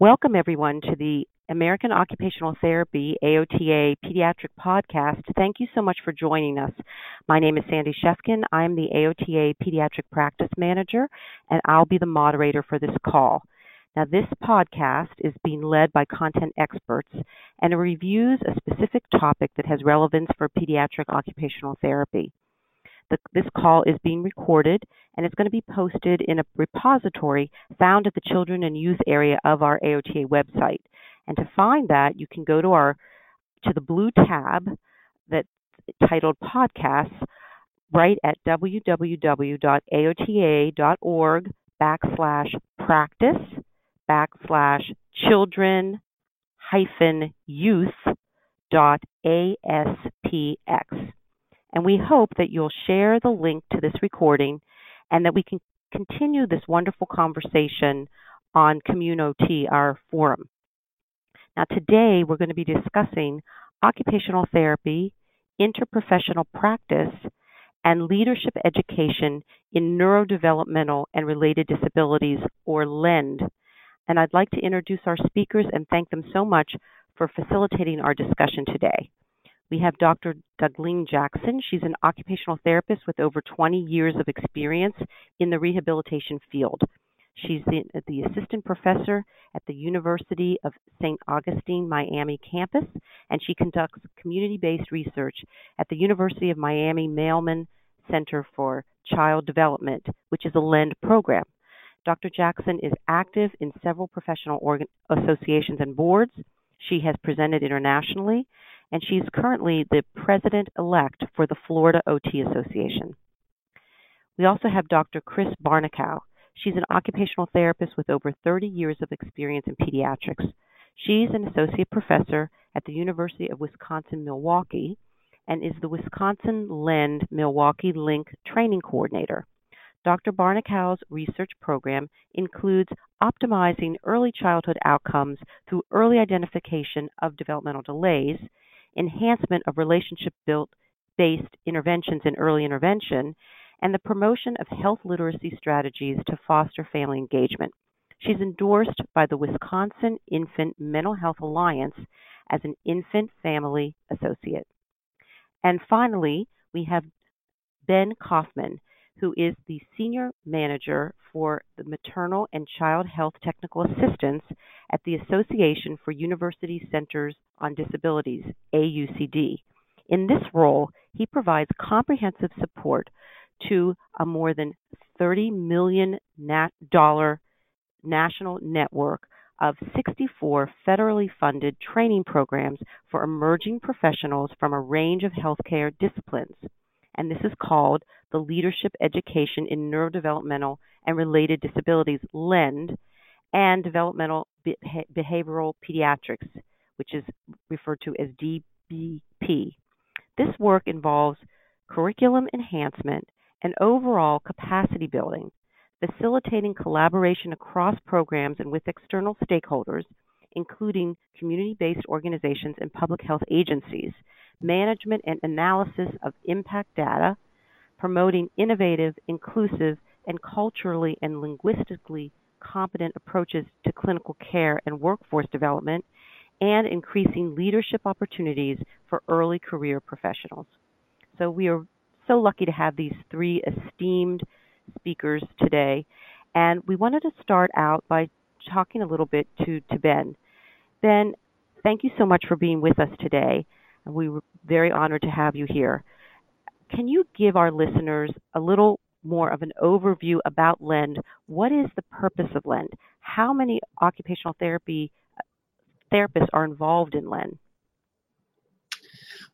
Welcome, everyone, to the American Occupational Therapy AOTA Pediatric Podcast. Thank you so much for joining us. My name is Sandy Schefkind. I'm the AOTA Pediatric Practice Manager, and I'll be the moderator for this call. Now, this podcast is being led by content experts and reviews a specific topic that has relevance for pediatric occupational therapy. The, this call is being recorded and it's going to be posted in a repository found at the children and youth area of our AOTA website. And to find that, you can go to our to the blue tab that's titled podcasts right at www.aota.org backslash practice backslash children hyphen youth dot aspx. And we hope that you'll share the link to this recording and that we can continue this wonderful conversation on CommunOT, our forum. Now, today we're going to be discussing occupational therapy, interprofessional practice, and leadership education in neurodevelopmental and related disabilities, or LEND. And I'd like to introduce our speakers and thank them so much for facilitating our discussion today. We have Dr. Douglene Jackson. She's an occupational therapist with over 20 years of experience in the rehabilitation field. She's the, the assistant professor at the University of St. Augustine Miami campus, and she conducts community based research at the University of Miami Mailman Center for Child Development, which is a LEND program. Dr. Jackson is active in several professional organ- associations and boards. She has presented internationally and she's currently the president elect for the Florida OT Association. We also have Dr. Kris Barnekow. She's an occupational therapist with over 30 years of experience in pediatrics. She's an associate professor at the University of Wisconsin Milwaukee and is the Wisconsin Lend Milwaukee Link training coordinator. Dr. Barnekow's research program includes optimizing early childhood outcomes through early identification of developmental delays enhancement of relationship built based interventions in early intervention, and the promotion of health literacy strategies to foster family engagement. She's endorsed by the Wisconsin Infant Mental Health Alliance as an infant family associate. And finally, we have Ben Kaufman, who is the Senior Manager for the Maternal and Child Health Technical Assistance at the Association for University Centers on Disabilities, AUCD. In this role, he provides comprehensive support to a more than $30 million national network of 64 federally funded training programs for emerging professionals from a range of healthcare disciplines. And this is called the Leadership Education in Neurodevelopmental and Related Disabilities, LEND, and Developmental Behavioral Pediatrics, which is referred to as DBP. This work involves curriculum enhancement and overall capacity building, facilitating collaboration across programs and with external stakeholders, including community based organizations and public health agencies, management and analysis of impact data, promoting innovative, inclusive, and culturally and linguistically competent approaches to clinical care and workforce development, and increasing leadership opportunities for early career professionals. So we are so lucky to have these three esteemed speakers today. And we wanted to start out by talking a little bit to, to Ben. Ben, thank you so much for being with us today. We were very honored to have you here. Can you give our listeners a little more of an overview about LEND? What is the purpose of LEND? How many occupational therapy therapists are involved in LEND?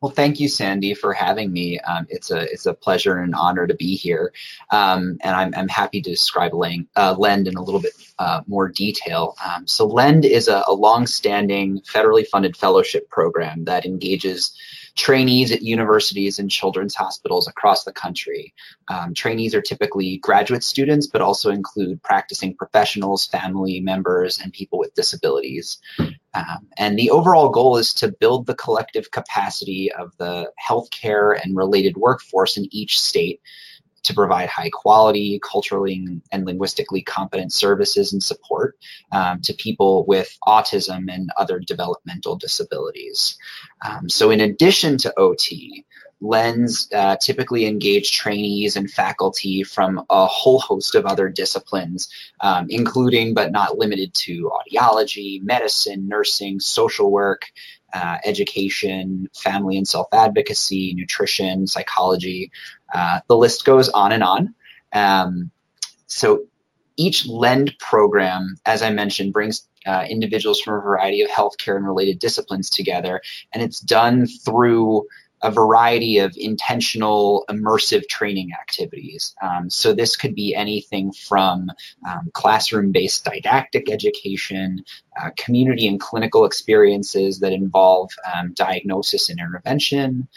Well, thank you, Sandy, for having me. Um, it's a it's a pleasure and an honor to be here, um, and I'm, I'm happy to describe Lend, uh, Lend in a little bit uh, more detail. Um, so, Lend is a, a long-standing federally funded fellowship program that engages trainees at universities and children's hospitals across the country. Um, trainees are typically graduate students, but also include practicing professionals, family members, and people with disabilities. Um, and the overall goal is to build the collective capacity of the healthcare and related workforce in each state to provide high quality, culturally and linguistically competent services and support um, to people with autism and other developmental disabilities. Um, so, in addition to OT, Lens uh, typically engage trainees and faculty from a whole host of other disciplines, um, including but not limited to audiology, medicine, nursing, social work, uh, education, family and self advocacy, nutrition, psychology. Uh, the list goes on and on. Um, so each LEND program, as I mentioned, brings uh, individuals from a variety of healthcare and related disciplines together, and it's done through a variety of intentional immersive training activities. Um, so this could be anything from um, classroom-based didactic education, uh, community and clinical experiences that involve um, diagnosis and intervention.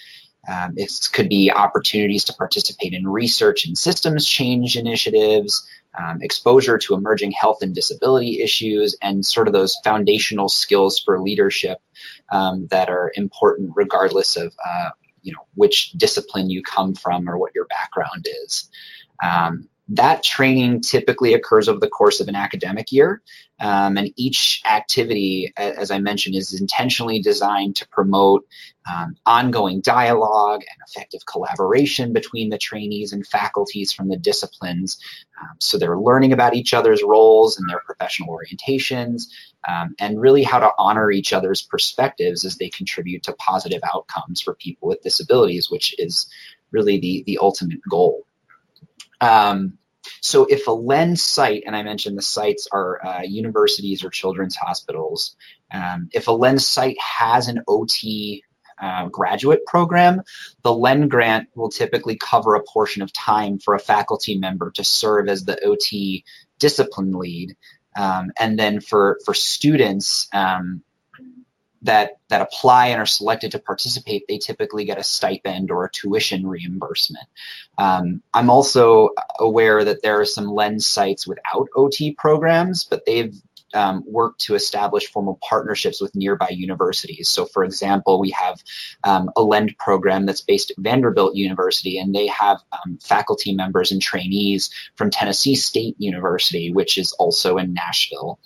Um, it could be opportunities to participate in research and systems change initiatives, um, exposure to emerging health and disability issues, and sort of those foundational skills for leadership um, that are important regardless of uh, you know which discipline you come from or what your background is. Um, that training typically occurs over the course of an academic year, um, and each activity, as I mentioned, is intentionally designed to promote um, ongoing dialogue and effective collaboration between the trainees and faculties from the disciplines. Um, so they're learning about each other's roles and their professional orientations, um, and really how to honor each other's perspectives as they contribute to positive outcomes for people with disabilities, which is really the, the ultimate goal. Um, so if a lens site, and I mentioned the sites are uh, universities or children's hospitals, um, if a lens site has an OT uh, graduate program, the LEND grant will typically cover a portion of time for a faculty member to serve as the OT discipline lead. Um, and then for, for students, um, that that apply and are selected to participate, they typically get a stipend or a tuition reimbursement. Um, I'm also aware that there are some lens sites without OT programs, but they've um, worked to establish formal partnerships with nearby universities. So, for example, we have um, a LEND program that's based at Vanderbilt University, and they have um, faculty members and trainees from Tennessee State University, which is also in Nashville.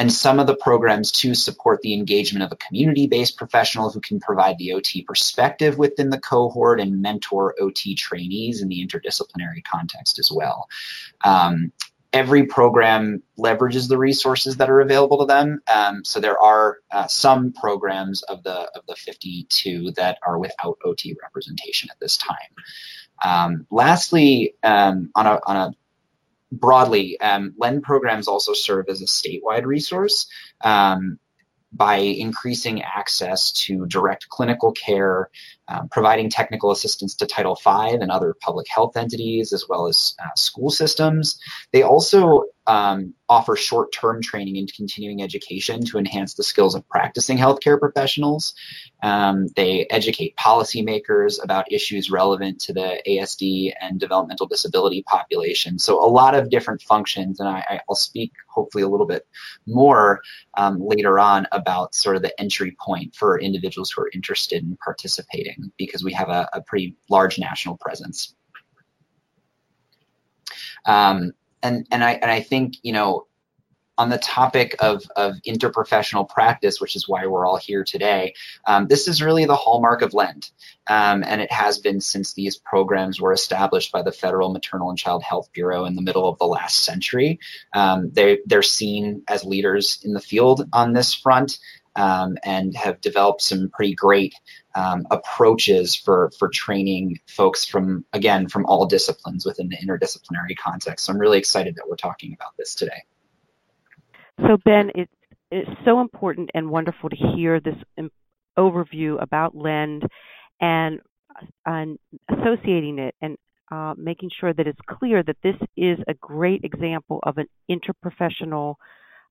And some of the programs to support the engagement of a community-based professional who can provide the OT perspective within the cohort and mentor OT trainees in the interdisciplinary context as well. Um, every program leverages the resources that are available to them. Um, so there are uh, some programs of the of the 52 that are without OT representation at this time. Um, lastly, um, on a on a broadly, um, LEND programs also serve as a statewide resource um, by increasing access to direct clinical care, um, providing technical assistance to Title V and other public health entities, as well as uh, school systems. They also um, offer short term training and continuing education to enhance the skills of practicing healthcare professionals. Um, they educate policymakers about issues relevant to the ASD and developmental disability population. So, a lot of different functions, and I, will speak hopefully a little bit more um, later on about sort of the entry point for individuals who are interested in participating because we have a, a pretty large national presence. Um, and and I and I think you know on the topic of, of interprofessional practice, which is why we're all here today, um, this is really the hallmark of LEND. Um, and it has been since these programs were established by the Federal Maternal and Child Health Bureau in the middle of the last century. Um, they, they're seen as leaders in the field on this front um, and have developed some pretty great um, approaches for for training folks from again from all disciplines within the interdisciplinary context. So I'm really excited that we're talking about this today. So Ben, it's it's so important and wonderful to hear this overview about Lend and, and associating it and uh, making sure that it's clear that this is a great example of an interprofessional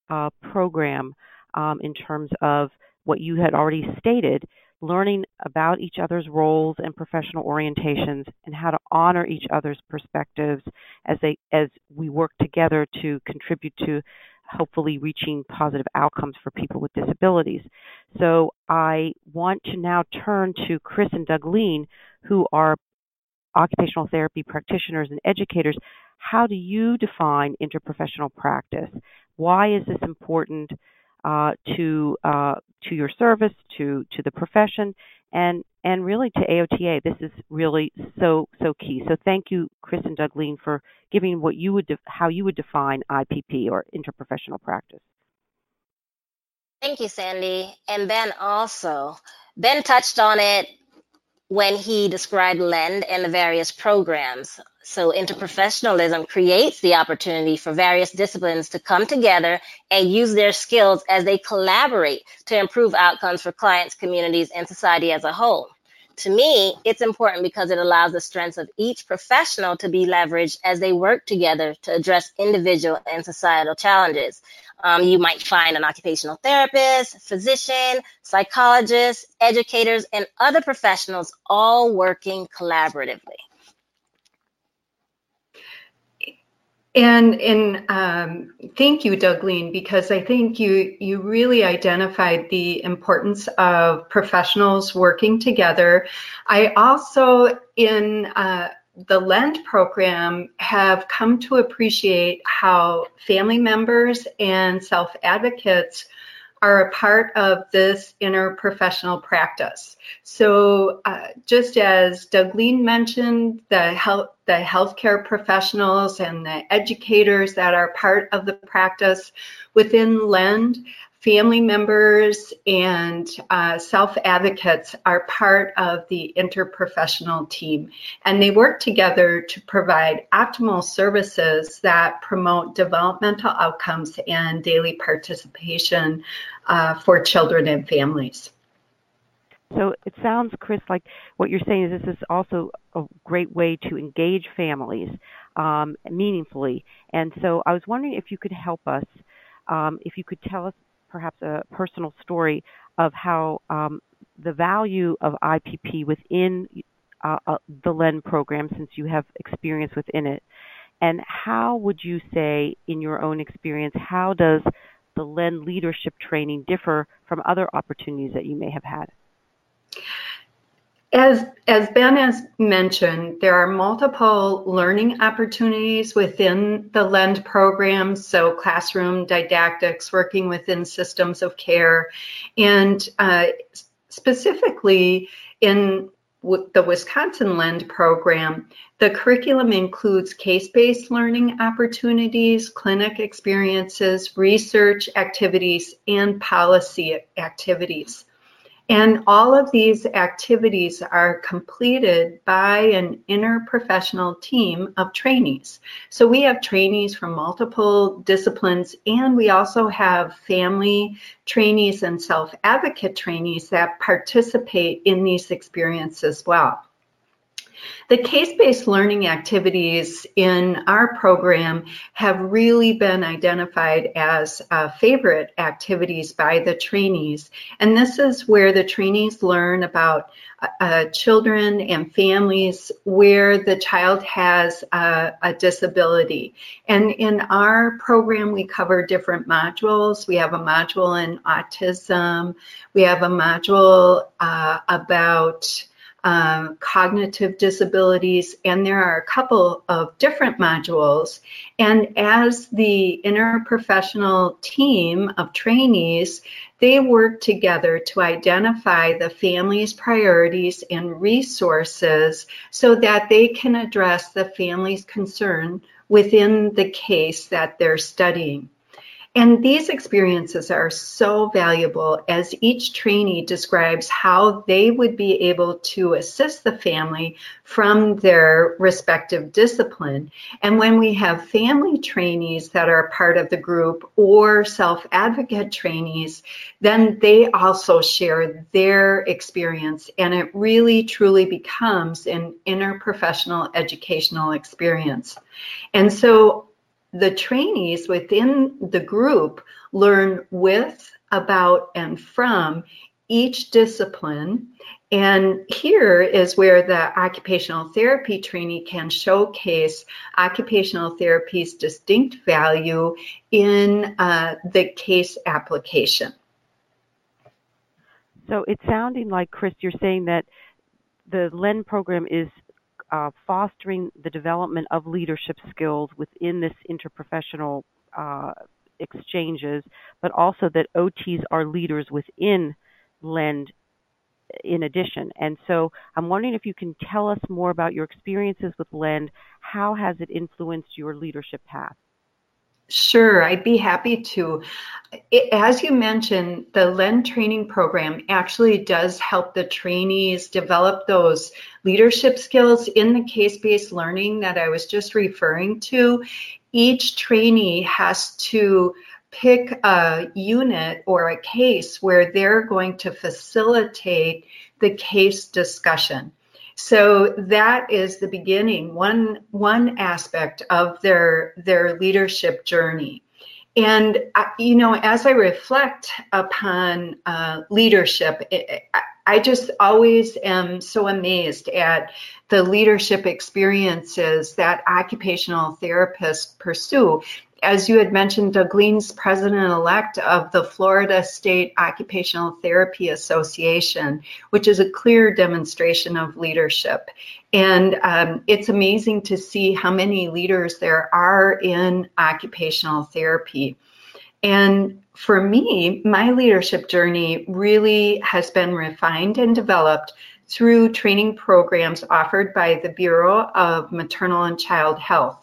uh, program um, in terms of what you had already stated, learning about each other's roles and professional orientations and how to honor each other's perspectives as they as we work together to contribute to hopefully reaching positive outcomes for people with disabilities. So I want to now turn to Kris and Douglene, who are occupational therapy practitioners and educators, how do you define interprofessional practice? Why is this important uh, to uh, to your service, to to the profession, and and really to AOTA? This is really so so key. So thank you, Kris and Douglene, for giving what you would how you would define IPP or interprofessional practice. Thank you, Sandy. And Ben also, Ben touched on it when he described LEND and the various programs. So interprofessionalism creates the opportunity for various disciplines to come together and use their skills as they collaborate to improve outcomes for clients, communities, and society as a whole. To me, it's important because it allows the strengths of each professional to be leveraged as they work together to address individual and societal challenges. Um, you might find an occupational therapist, physician, psychologist, educators, and other professionals all working collaboratively. And and um, thank you, Douglene, because I think you you really identified the importance of professionals working together. I also in uh, the LEND program have come to appreciate how family members and self advocates are a part of this interprofessional practice. So, uh, just as Douglene mentioned, the health the healthcare professionals and the educators that are part of the practice within LEND, family members and uh, self advocates are part of the interprofessional team, and they work together to provide optimal services that promote developmental outcomes and daily participation uh, for children and families. So it sounds, Kris, like what you're saying is this is also a great way to engage families um, meaningfully. And so I was wondering if you could help us, um, if you could tell us perhaps a personal story of how um, the value of IPP within uh, uh, the LEND program, since you have experience within it, and how would you say, in your own experience, how does the LEND leadership training differ from other opportunities that you may have had? As, as Ben has mentioned, there are multiple learning opportunities within the LEND program, so classroom didactics, working within systems of care, and uh, specifically in the Wisconsin LEND program, the curriculum includes case-based learning opportunities, clinic experiences, research activities, and policy activities. And all of these activities are completed by an interprofessional team of trainees. So we have trainees from multiple disciplines, and we also have family trainees and self advocate trainees that participate in these experiences as well. The case-based learning activities in our program have really been identified as uh, favorite activities by the trainees. And this is where the trainees learn about uh, uh children and families where the child has a, a disability. And in our program, we cover different modules. We have a module in autism. We have a module uh, about um, cognitive disabilities, and there are a couple of different modules. And as the interprofessional team of trainees, they work together to identify the family's priorities and resources so that they can address the family's concern within the case that they're studying. And these experiences are so valuable as each trainee describes how they would be able to assist the family from their respective discipline. And when we have family trainees that are part of the group or self advocate trainees, then they also share their experience. And it really truly becomes an interprofessional educational experience. And so the trainees within the group learn with, about, and from each discipline. And here is where the occupational therapy trainee can showcase occupational therapy's distinct value in uh, the case application. So it's sounding like, Kris, you're saying that the LEND program is uh, fostering the development of leadership skills within this interprofessional uh, exchanges, but also that OTs are leaders within LEND in addition. And so I'm wondering if you can tell us more about your experiences with LEND. How has it influenced your leadership path? Sure, I'd be happy to. It, as you mentioned, the LEND training program actually does help the trainees develop those leadership skills in the case based learning that I was just referring to. Each trainee has to pick a unit or a case where they're going to facilitate the case discussion. So that is the beginning, one one aspect of their their leadership journey. And uh, you know, as I reflect upon uh, leadership, it, I just always am so amazed at the leadership experiences that occupational therapists pursue as you had mentioned, Douglene's president-elect of the Florida State Occupational Therapy Association, which is a clear demonstration of leadership. And um, it's amazing to see how many leaders there are in occupational therapy. And for me, my leadership journey really has been refined and developed through training programs offered by the Bureau of Maternal and Child Health.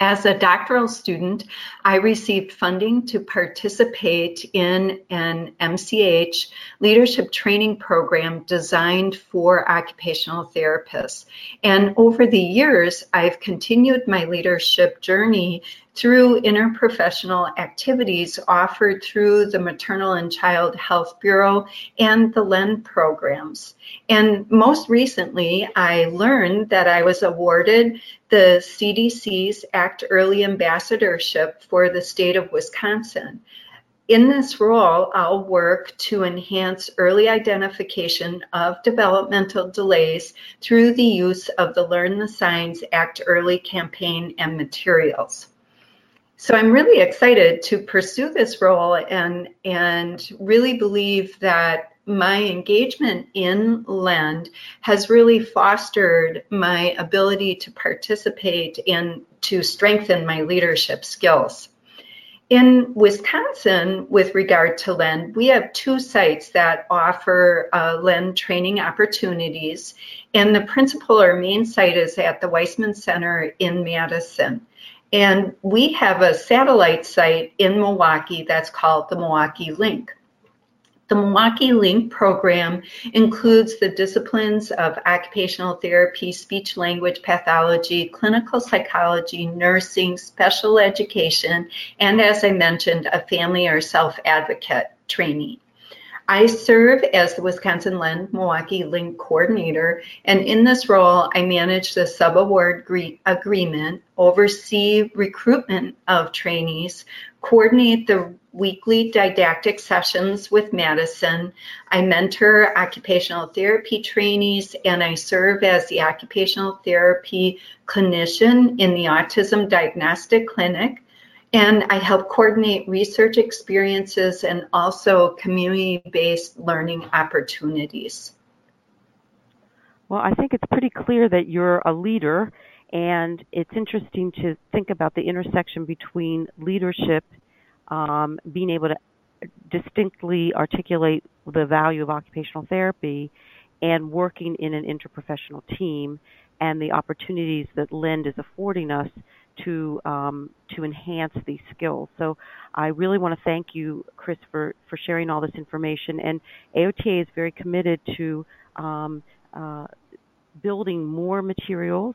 As a doctoral student, I received funding to participate in an MCH leadership training program designed for occupational therapists. And over the years, I've continued my leadership journey through interprofessional activities offered through the Maternal and Child Health Bureau and the LEND programs. And most recently, I learned that I was awarded the CDC's ACT Early Ambassadorship for the state of Wisconsin. In this role, I'll work to enhance early identification of developmental delays through the use of the Learn the Signs Act Early campaign and materials so I'm really excited to pursue this role and and really believe that my engagement in LEND has really fostered my ability to participate and to strengthen my leadership skills. In Wisconsin, with regard to LEND, we have two sites that offer uh, LEND training opportunities, and the principal or main site is at the Waisman Center in Madison. And we have a satellite site in Milwaukee that's called the Milwaukee Link. The Milwaukee Link program includes the disciplines of occupational therapy, speech language pathology, clinical psychology, nursing, special education, and as I mentioned, a family or self advocate training. I serve as the Wisconsin Lend Milwaukee Link Coordinator, and in this role, I manage the subaward agreement, oversee recruitment of trainees, coordinate the weekly didactic sessions with Madison. I mentor occupational therapy trainees, and I serve as the occupational therapy clinician in the Autism Diagnostic Clinic and I help coordinate research experiences and also community based learning opportunities. Well, I think it's pretty clear that you're a leader, and it's interesting to think about the intersection between leadership, um, being able to distinctly articulate the value of occupational therapy, and working in an interprofessional team, and the opportunities that LEND is affording us to um, to enhance these skills. So I really want to thank you, Kris, for, for sharing all this information. And AOTA is very committed to um, uh, building more materials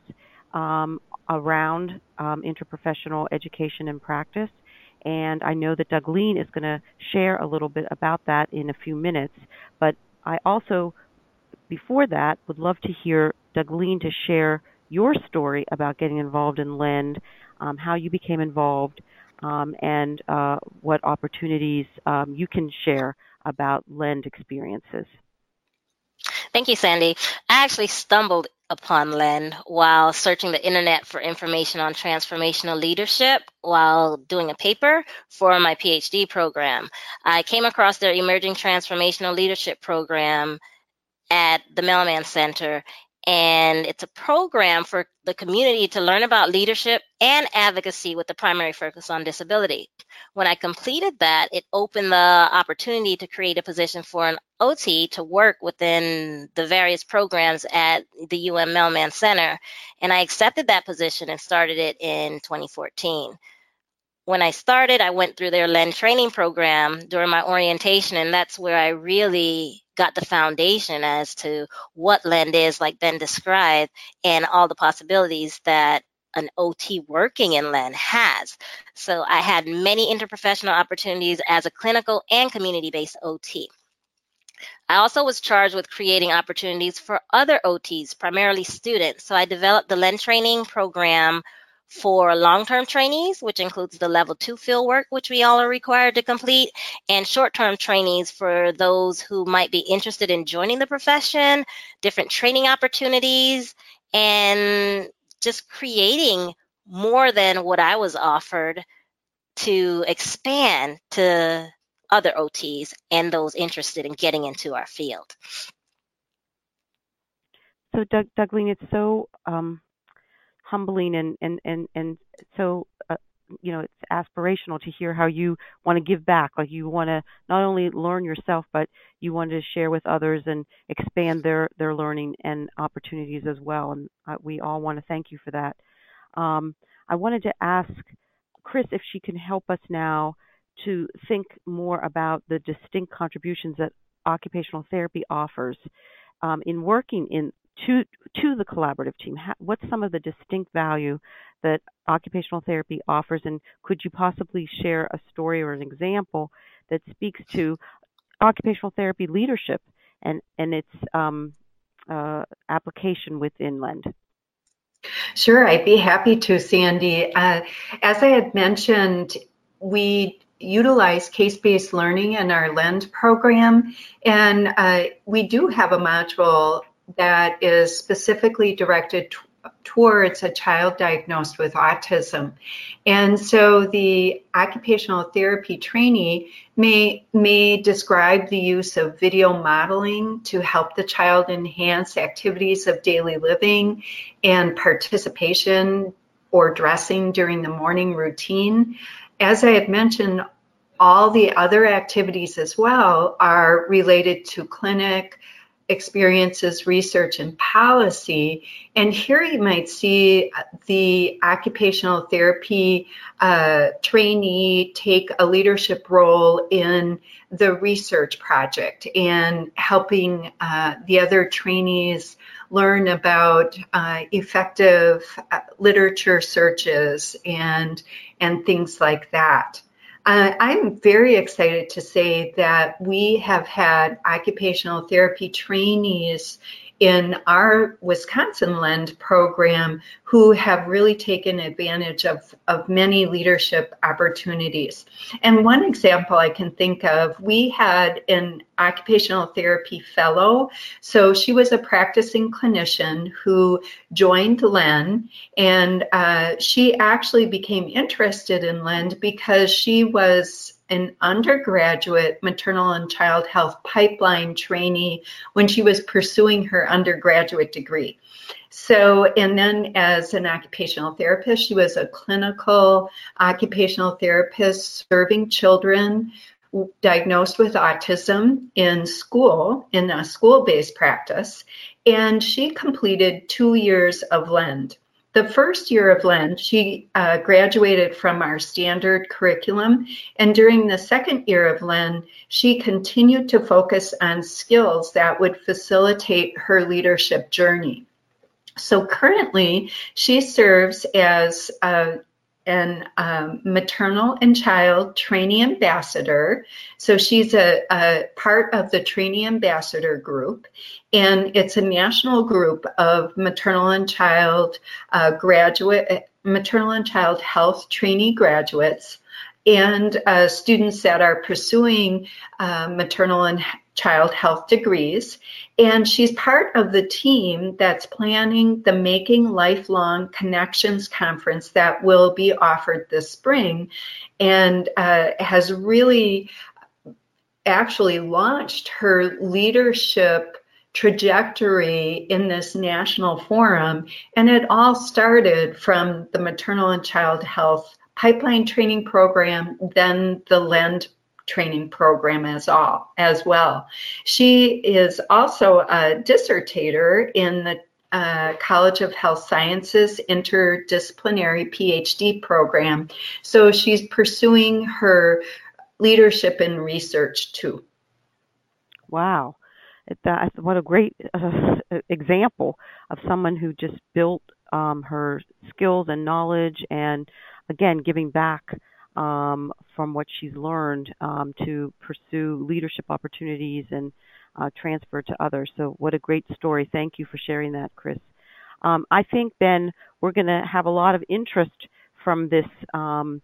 um, around um, interprofessional education and practice. And I know that Douglene is going to share a little bit about that in a few minutes. But I also, before that, would love to hear Douglene to share your story about getting involved in LEND, um, how you became involved, um, and uh, what opportunities um, you can share about LEND experiences. Thank you, Sandy. I actually stumbled upon LEND while searching the internet for information on transformational leadership while doing a paper for my PhD program. I came across their Emerging Transformational Leadership program at the Mailman Center and it's a program for the community to learn about leadership and advocacy with the primary focus on disability. When I completed that, it opened the opportunity to create a position for an OT to work within the various programs at the UM Mailman Center, and I accepted that position and started it in 2014 when I started, I went through their LEND training program during my orientation, and that's where I really got the foundation as to what LEND is, like Ben described, and all the possibilities that an OT working in LEND has. So I had many interprofessional opportunities as a clinical and community based OT. I also was charged with creating opportunities for other OTs, primarily students. So I developed the LEND training program for long-term trainees, which includes the level two field work, which we all are required to complete, and short-term trainees for those who might be interested in joining the profession, different training opportunities, and just creating more than what I was offered to expand to other OTs and those interested in getting into our field. So, Doug, Douglene, it's so um, humbling and and and and so uh, you know it's aspirational to hear how you want to give back. Like you want to not only learn yourself but you want to share with others and expand their their learning and opportunities as well. And uh, we all want to thank you for that. Um, i wanted to ask Kris if she can help us now to think more about the distinct contributions that occupational therapy offers um, in working in to to the collaborative team? How, what's some of the distinct value that occupational therapy offers, and could you possibly share a story or an example that speaks to occupational therapy leadership and and its um, uh, application within LEND? Sure, I'd be happy to, Sandy. Uh, as I had mentioned, we utilize case-based learning in our LEND program, and uh, we do have a module that is specifically directed t- towards a child diagnosed with autism. And so the occupational therapy trainee may, may describe the use of video modeling to help the child enhance activities of daily living and participation or dressing during the morning routine. As I had mentioned, all the other activities as well are related to clinic, experiences, research, and policy. And here you might see the occupational therapy uh, trainee take a leadership role in the research project and helping uh, the other trainees learn about uh, effective uh, literature searches and and things like that. Uh, I'm very excited to say that we have had occupational therapy trainees in our Wisconsin Lend program who have really taken advantage of, of many leadership opportunities. And one example I can think of, we had an occupational therapy fellow. So she was a practicing clinician who joined LEND, and uh, she actually became interested in LEND because she was an undergraduate maternal and child health pipeline trainee when she was pursuing her undergraduate degree. So, and then as an occupational therapist, she was a clinical occupational therapist serving children diagnosed with autism in school, in a school based practice. And she completed two years of LEND. The first year of LEND, she uh, graduated from our standard curriculum. And during the second year of LEND, she continued to focus on skills that would facilitate her leadership journey. So currently, she serves as a an um, maternal and child trainee ambassador. So she's a, a, part of the trainee ambassador group, and it's a national group of maternal and child uh, graduate, maternal and child health trainee graduates, and uh, students that are pursuing uh, maternal and child health degrees. And she's part of the team that's planning the Making Lifelong Connections Conference that will be offered this spring and uh, has really actually launched her leadership trajectory in this national forum. And it all started from the maternal and child health pipeline training program, then the LEND training program as all as well. She is also a dissertator in the uh, College of Health Sciences interdisciplinary PhD program. So she's pursuing her leadership in research too. Wow. What a great uh, example of someone who just built um, her skills and knowledge and again giving back um, from what she's learned um, to pursue leadership opportunities and uh, transfer to others. So, what a great story. Thank you for sharing that, Kris. Um, I think, Ben, we're going to have a lot of interest from this um,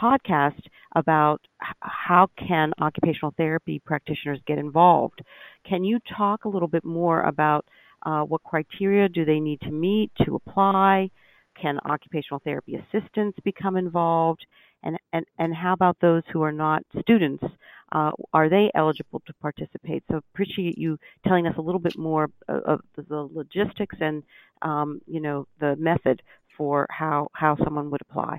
podcast about how can occupational therapy practitioners get involved. Can you talk a little bit more about uh, what criteria do they need to meet to apply? Can occupational therapy assistants become involved? And, and, and how about those who are not students? Uh, are they eligible to participate? So appreciate you telling us a little bit more of the logistics and um, you know the method for how how someone would apply.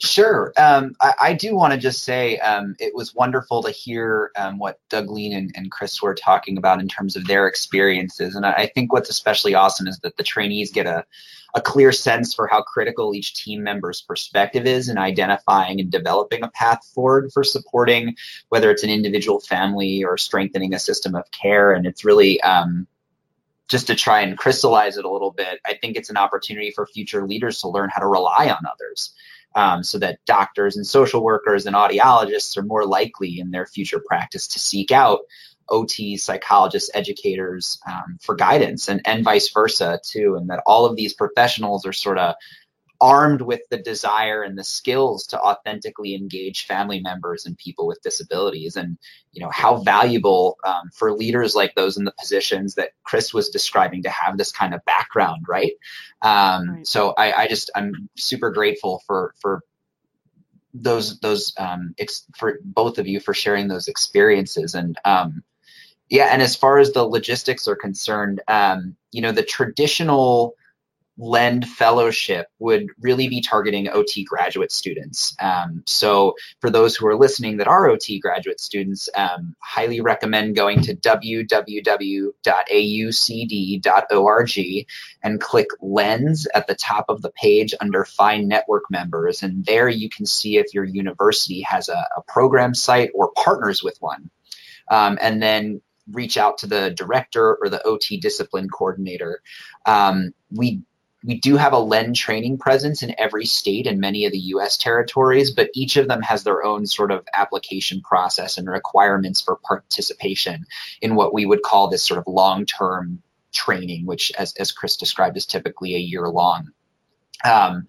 Sure. Um, I, I, do want to just say um, it was wonderful to hear um, what Douglene and, and, Kris were talking about in terms of their experiences. And I, I, think what's especially awesome is that the trainees get a, a clear sense for how critical each team member's perspective is in identifying and developing a path forward for supporting whether it's an individual family or strengthening a system of care. And it's really um, just to try and crystallize it a little bit, I think it's an opportunity for future leaders to learn how to rely on others um, so that doctors and social workers and audiologists are more likely in their future practice to seek out OT, psychologists, educators um, for guidance, and, and vice versa too. And that all of these professionals are sort of armed with the desire and the skills to authentically engage family members and people with disabilities. And you know how valuable um, for leaders like those in the positions that Kris was describing to have this kind of background right, um, right. so I, I, just i'm super grateful for for those those um, ex- for both of you for sharing those experiences. And um, yeah and as far as the logistics are concerned um, you know the traditional Lend Fellowship would really be targeting OT graduate students. Um, so, for those who are listening that are OT graduate students, um, highly recommend going to www.aucd.org and click Lens at the top of the page under Find Network Members. And there you can see if your university has a, a program site or partners with one. Um, and then reach out to the director or the OT discipline coordinator. Um, we we do have a LEND training presence in every state and many of the US territories, but each of them has their own sort of application process and requirements for participation in what we would call this sort of long term training, which, as, as Kris described, is typically a year long. Um,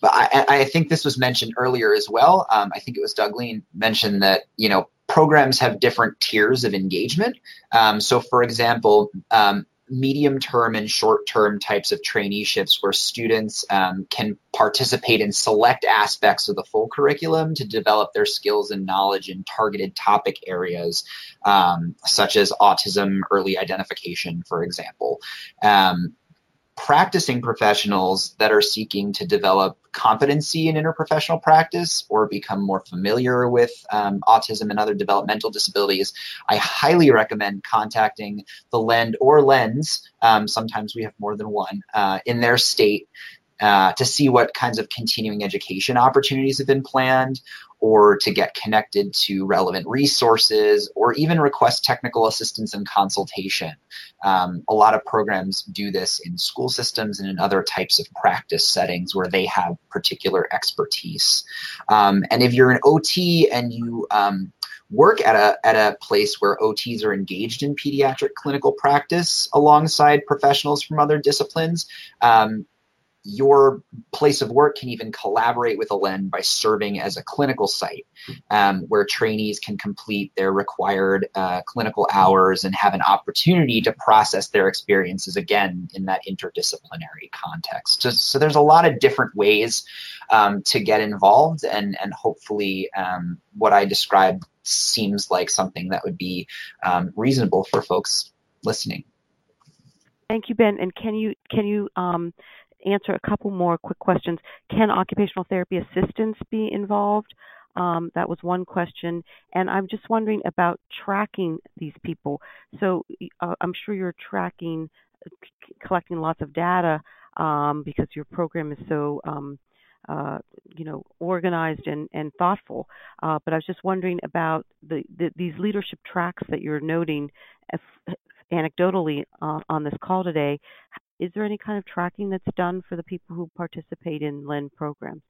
but I, I, think this was mentioned earlier as well. Um, I think it was Douglene mentioned that, you know, programs have different tiers of engagement. Um, so, for example, um, medium term and short term types of traineeships where students um, can participate in select aspects of the full curriculum to develop their skills and knowledge in targeted topic areas, um, such as autism early identification, for example. Um, practicing professionals that are seeking to develop competency in interprofessional practice or become more familiar with um, autism and other developmental disabilities, I highly recommend contacting the LEND or LENS. Um, sometimes we have more than one uh, in their state uh, to see what kinds of continuing education opportunities have been planned or to get connected to relevant resources or even request technical assistance and consultation. Um, a lot of programs do this in school systems and in other types of practice settings where they have particular expertise. Um, and if you're an OT and you um, work at a at a place where OTs are engaged in pediatric clinical practice alongside professionals from other disciplines, um, your place of work can even collaborate with a LEND by serving as a clinical site um, where trainees can complete their required uh, clinical hours and have an opportunity to process their experiences again in that interdisciplinary context. So, so there's a lot of different ways um, to get involved, and, and hopefully, um, what I described seems like something that would be um, reasonable for folks listening. Thank you, Ben. And can you can you um, answer a couple more quick questions? Can occupational therapy assistants be involved? Um, that was one question. And I'm just wondering about tracking these people. So uh, I'm sure you're tracking, c- collecting lots of data um, because your program is so, um, uh, you know, organized and, and thoughtful. Uh, but I was just wondering about the, the, these leadership tracks that you're noting if, anecdotally uh, on this call today. Is there any kind of tracking that's done for the people who participate in LEND programs?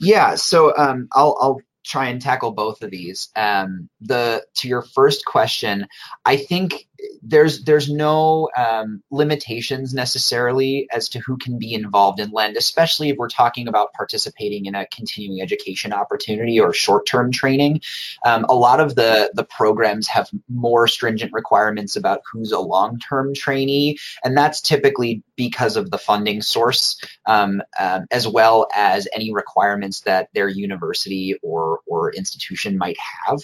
Yeah, so um, I'll, I'll try and tackle both of these. Um, the to your first question, I think there's there's no um, limitations necessarily as to who can be involved in LEND especially if we're talking about participating in a continuing education opportunity or short-term training. Um, a lot of the the programs have more stringent requirements about who's a long-term trainee and that's typically because of the funding source um, um as well as any requirements that their university or or institution might have.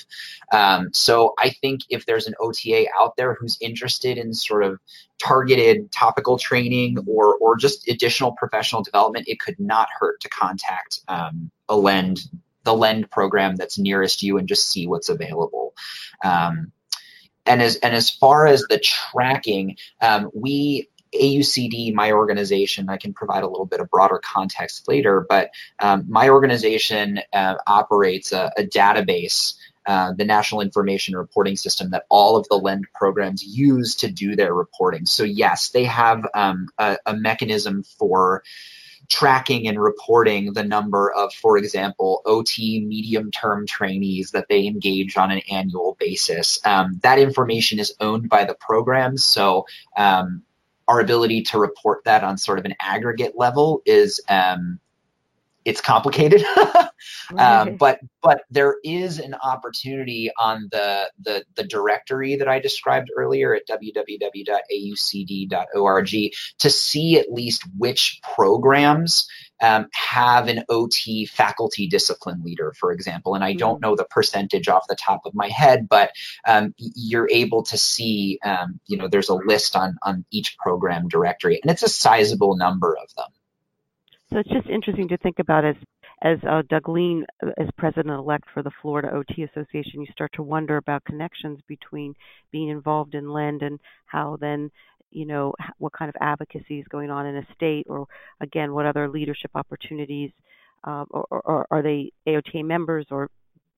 Um, so i think if there's an OTA out there who's who's interested in sort of targeted topical training or or just additional professional development, it could not hurt to contact um, a LEND the LEND program that's nearest you and just see what's available. Um, and as and as far as the tracking, um, we AUCD, my organization, I can provide a little bit of broader context later, but um, my organization uh, operates a, a database uh, the National Information Reporting System that all of the LEND programs use to do their reporting. So, yes, they have um, a, a, mechanism for tracking and reporting the number of, for example, OT medium term trainees that they engage on an annual basis. Um, that information is owned by the programs. So, um, our ability to report that on sort of an aggregate level is um, it's complicated. Um, but but there is an opportunity on the, the the directory that i described earlier at www.aucd.org to see at least which programs um, have an OT faculty discipline leader for example. And i don't mm-hmm. know the percentage off the top of my head but um, you're able to see um, you know there's a list on on each program directory and it's a sizable number of them so it's just interesting to think about as as uh, Douglene, uh, as president-elect for the Florida OT Association, you start to wonder about connections between being involved in LEND and how then, you know, what kind of advocacy is going on in a state, or again, what other leadership opportunities, uh, or, or, are they AOTA members or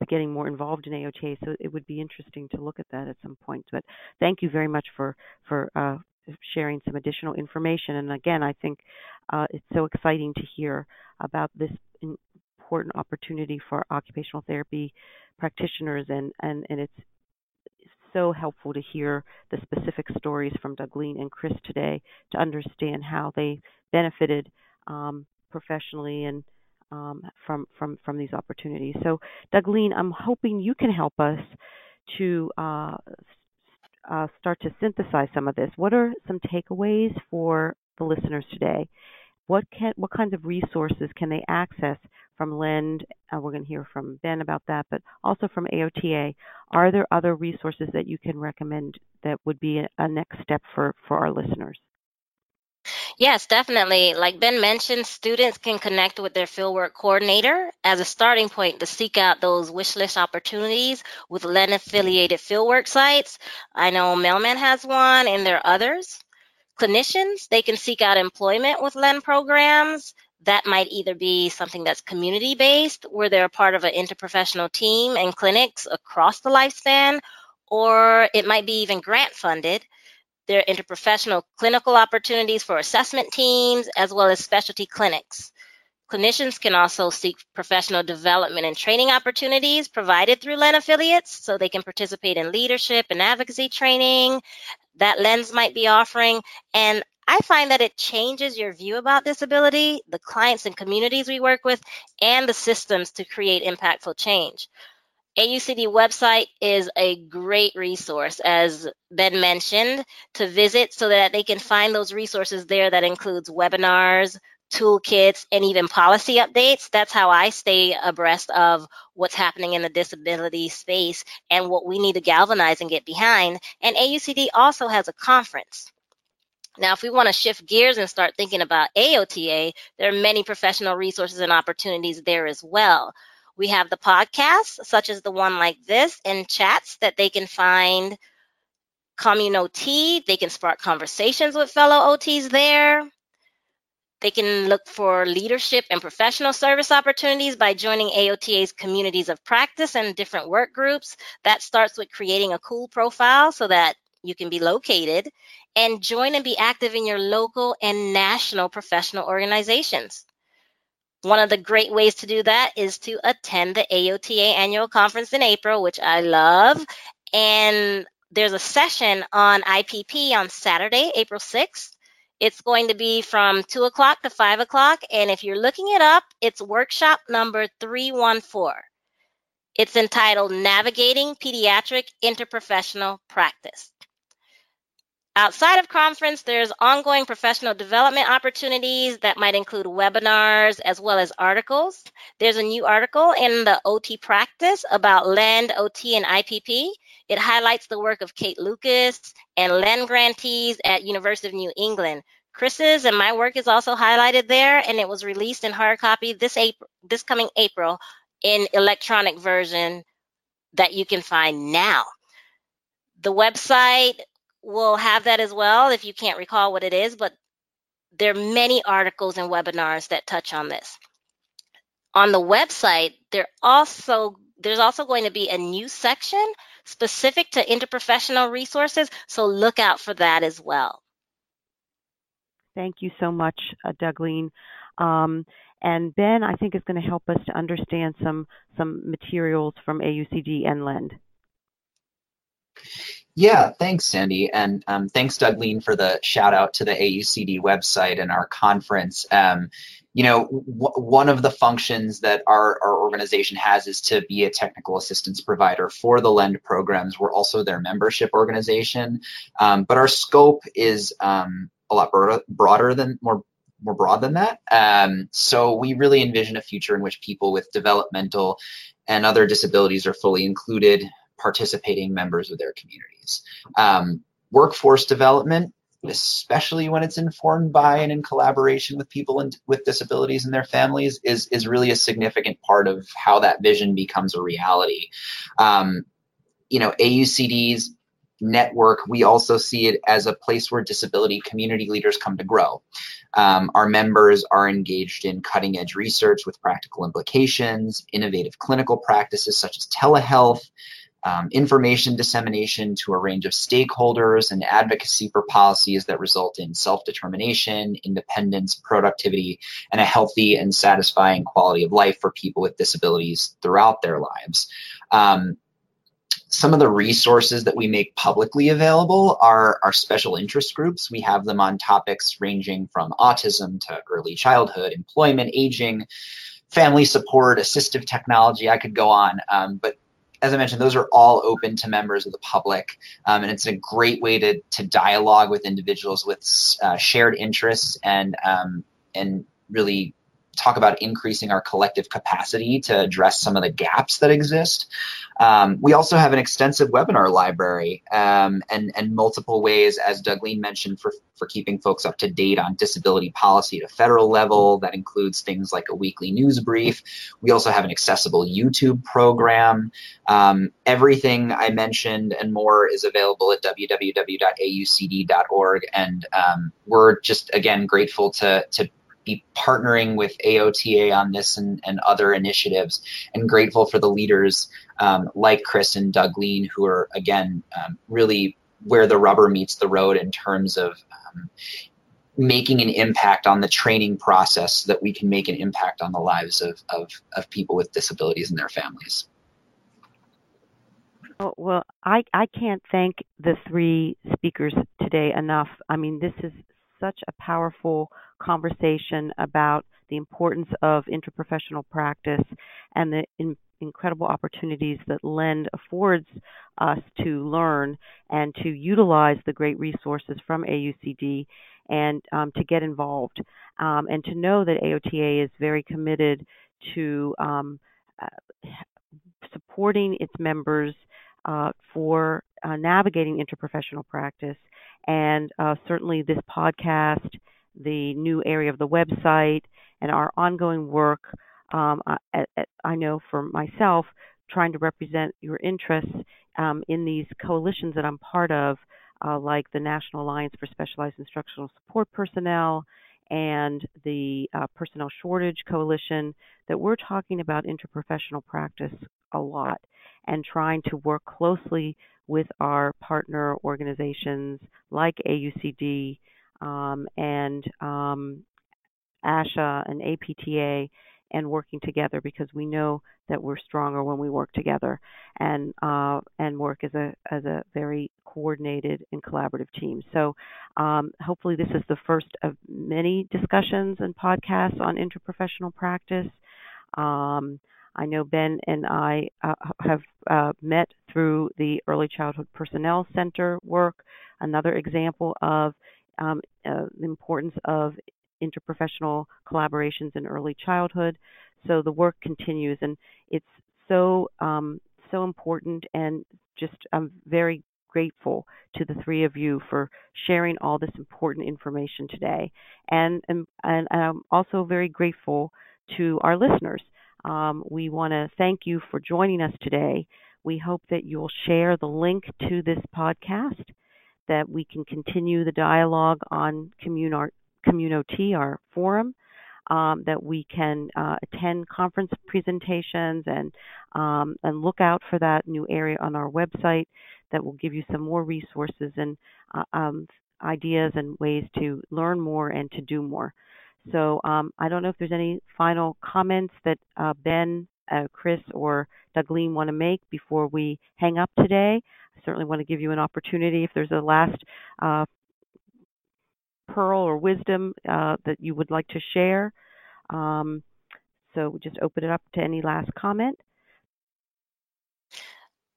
getting more involved in AOTA? So it would be interesting to look at that at some point. But thank you very much for for uh, sharing some additional information. And again, I think uh, it's so exciting to hear about this important opportunity for occupational therapy practitioners, and, and, and it's so helpful to hear the specific stories from Douglene and Kris today to understand how they benefited um, professionally and um, from from from these opportunities. So, Douglene, I'm hoping you can help us to uh, uh, start to synthesize some of this. What are some takeaways for the listeners today? What can what kinds of resources can they access from LEND? Uh, we're going to hear from Ben about that, but also from AOTA. Are there other resources that you can recommend that would be a, a next step for for our listeners? Yes, definitely. Like Ben mentioned, students can connect with their fieldwork coordinator as a starting point to seek out those wish list opportunities with LEND affiliated fieldwork sites. I know Mailman has one and there are others. Clinicians, they can seek out employment with LEND programs. That might either be something that's community based, where they're part of an interprofessional team and clinics across the lifespan, or it might be even grant funded there are interprofessional clinical opportunities for assessment teams, as well as specialty clinics. Clinicians can also seek professional development and training opportunities provided through LEND affiliates so they can participate in leadership and advocacy training that LENS might be offering. And I find that it changes your view about disability, the clients and communities we work with, and the systems to create impactful change. AUCD website is a great resource, as Ben mentioned, to visit so that they can find those resources there that includes webinars, toolkits, and even policy updates. That's how I stay abreast of what's happening in the disability space and what we need to galvanize and get behind. And AUCD also has a conference. Now, if we want to shift gears and start thinking about AOTA, there are many professional resources and opportunities there as well. We have the podcasts, such as the one like this, and chats that they can find CommunOT. They can spark conversations with fellow OTs there. They can look for leadership and professional service opportunities by joining AOTA's communities of practice and different work groups. That starts with creating a cool profile so that you can be located and join and be active in your local and national professional organizations. One of the great ways to do that is to attend the AOTA annual conference in April, which I love. And there's a session on IPP on Saturday, April 6th. It's going to be from 2 o'clock to 5 o'clock. And if you're looking it up, it's workshop number 314. It's entitled Navigating Pediatric Interprofessional Practice. Outside of conference, there's ongoing professional development opportunities that might include webinars as well as articles. There's a new article in the OT practice about LEND, OT, and IPP. It highlights the work of Kate Lucas and LEND grantees at University of New England. Kris's and my work is also highlighted there, and it was released in hard copy this April, this coming April in electronic version that you can find now. The website will have that as well if you can't recall what it is, but there are many articles and webinars that touch on this. On the website, there also there's also going to be a new section specific to interprofessional resources, so look out for that as well. Thank you so much, uh, Douglene. Um, and Ben, I think, is going to help us to understand some some materials from AUCD and LEND. Yeah, thanks, Sandy. And um, thanks, Douglene, for the shout out to the AUCD website and our conference. Um, you know, w- one of the functions that our, our organization has is to be a technical assistance provider for the LEND programs. We're also their membership organization, um, but our scope is um, a lot broader, broader than more more broad than that. Um, so we really envision a future in which people with developmental and other disabilities are fully included participating members of their communities. Um, workforce development, especially when it's informed by and in collaboration with people in, with disabilities and their families, is, is really a significant part of how that vision becomes a reality. Um, you know, AUCD's network, we also see it as a place where disability community leaders come to grow. Um, our members are engaged in cutting edge research with practical implications, innovative clinical practices such as telehealth, um, information dissemination to a range of stakeholders and advocacy for policies that result in self determination, independence, productivity, and a healthy and satisfying quality of life for people with disabilities throughout their lives. Um, some of the resources that we make publicly available are our special interest groups. We have them on topics ranging from autism to early childhood, employment, aging, family support, assistive technology. I could go on, um, but as I mentioned, those are all open to members of the public, um, and it's a great way to to dialogue with individuals with uh, shared interests and um, and really talk about increasing our collective capacity to address some of the gaps that exist. Um, we also have an extensive webinar library um, and, and multiple ways, as Douglene mentioned, for, for keeping folks up to date on disability policy at a federal level. That includes things like a weekly news brief. We also have an accessible YouTube program. Um, everything I mentioned and more is available at www.aucd.org. And um, we're just, again, grateful to, to be partnering with AOTA on this and, and other initiatives, and grateful for the leaders um, like Kris and Douglene, who are, again, um, really where the rubber meets the road in terms of um, making an impact on the training process so that we can make an impact on the lives of, of, of people with disabilities and their families. Oh, well, I, I can't thank the three speakers today enough. I mean, this is such a powerful conversation about the importance of interprofessional practice and the in, incredible opportunities that LEND affords us to learn and to utilize the great resources from AUCD and um, to get involved um, and to know that AOTA is very committed to um, uh, supporting its members uh, for uh, navigating interprofessional practice. And uh, certainly, this podcast, the new area of the website, and our ongoing work, um, I, I, know for myself, trying to represent your interests um, in these coalitions that I'm part of, uh, like the National Alliance for Specialized Instructional Support Personnel and the uh, Personnel Shortage Coalition, that we're talking about interprofessional practice a lot and trying to work closely with our partner organizations like AUCD um, and um, ASHA and APTA and working together because we know that we're stronger when we work together and uh, and work as a as a very coordinated and collaborative team. So um, hopefully this is the first of many discussions and podcasts on interprofessional practice. Um, I know Ben and I uh, have uh, met through the Early Childhood Personnel Center work, another example of um, uh, importance of interprofessional collaborations in early childhood. So the work continues, and it's so um, so important, and just I'm very grateful to the three of you for sharing all this important information today, and and, and I'm also very grateful to our listeners. Um, we want to thank you for joining us today. We hope that you'll share the link to this podcast, that we can continue the dialogue on CommunOT, our forum, um, that we can uh, attend conference presentations and um, and look out for that new area on our website that will give you some more resources and uh, um, ideas and ways to learn more and to do more. So um, I don't know if there's any final comments that uh, Ben, uh, Kris, or Douglene want to make before we hang up today. I certainly want to give you an opportunity if there's a last uh, pearl or wisdom uh, that you would like to share. Um, so just open it up to any last comment.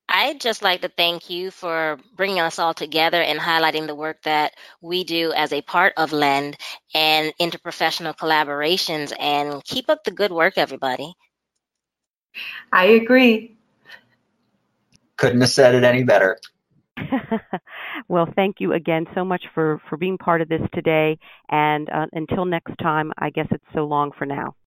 I'd just like to thank you for bringing us all together and highlighting the work that we do as a part of LEND and interprofessional collaborations. And keep up the good work, everybody. I agree. Couldn't have said it any better. well, thank you again so much for, for being part of this today. And uh, until next time, I guess it's so long for now.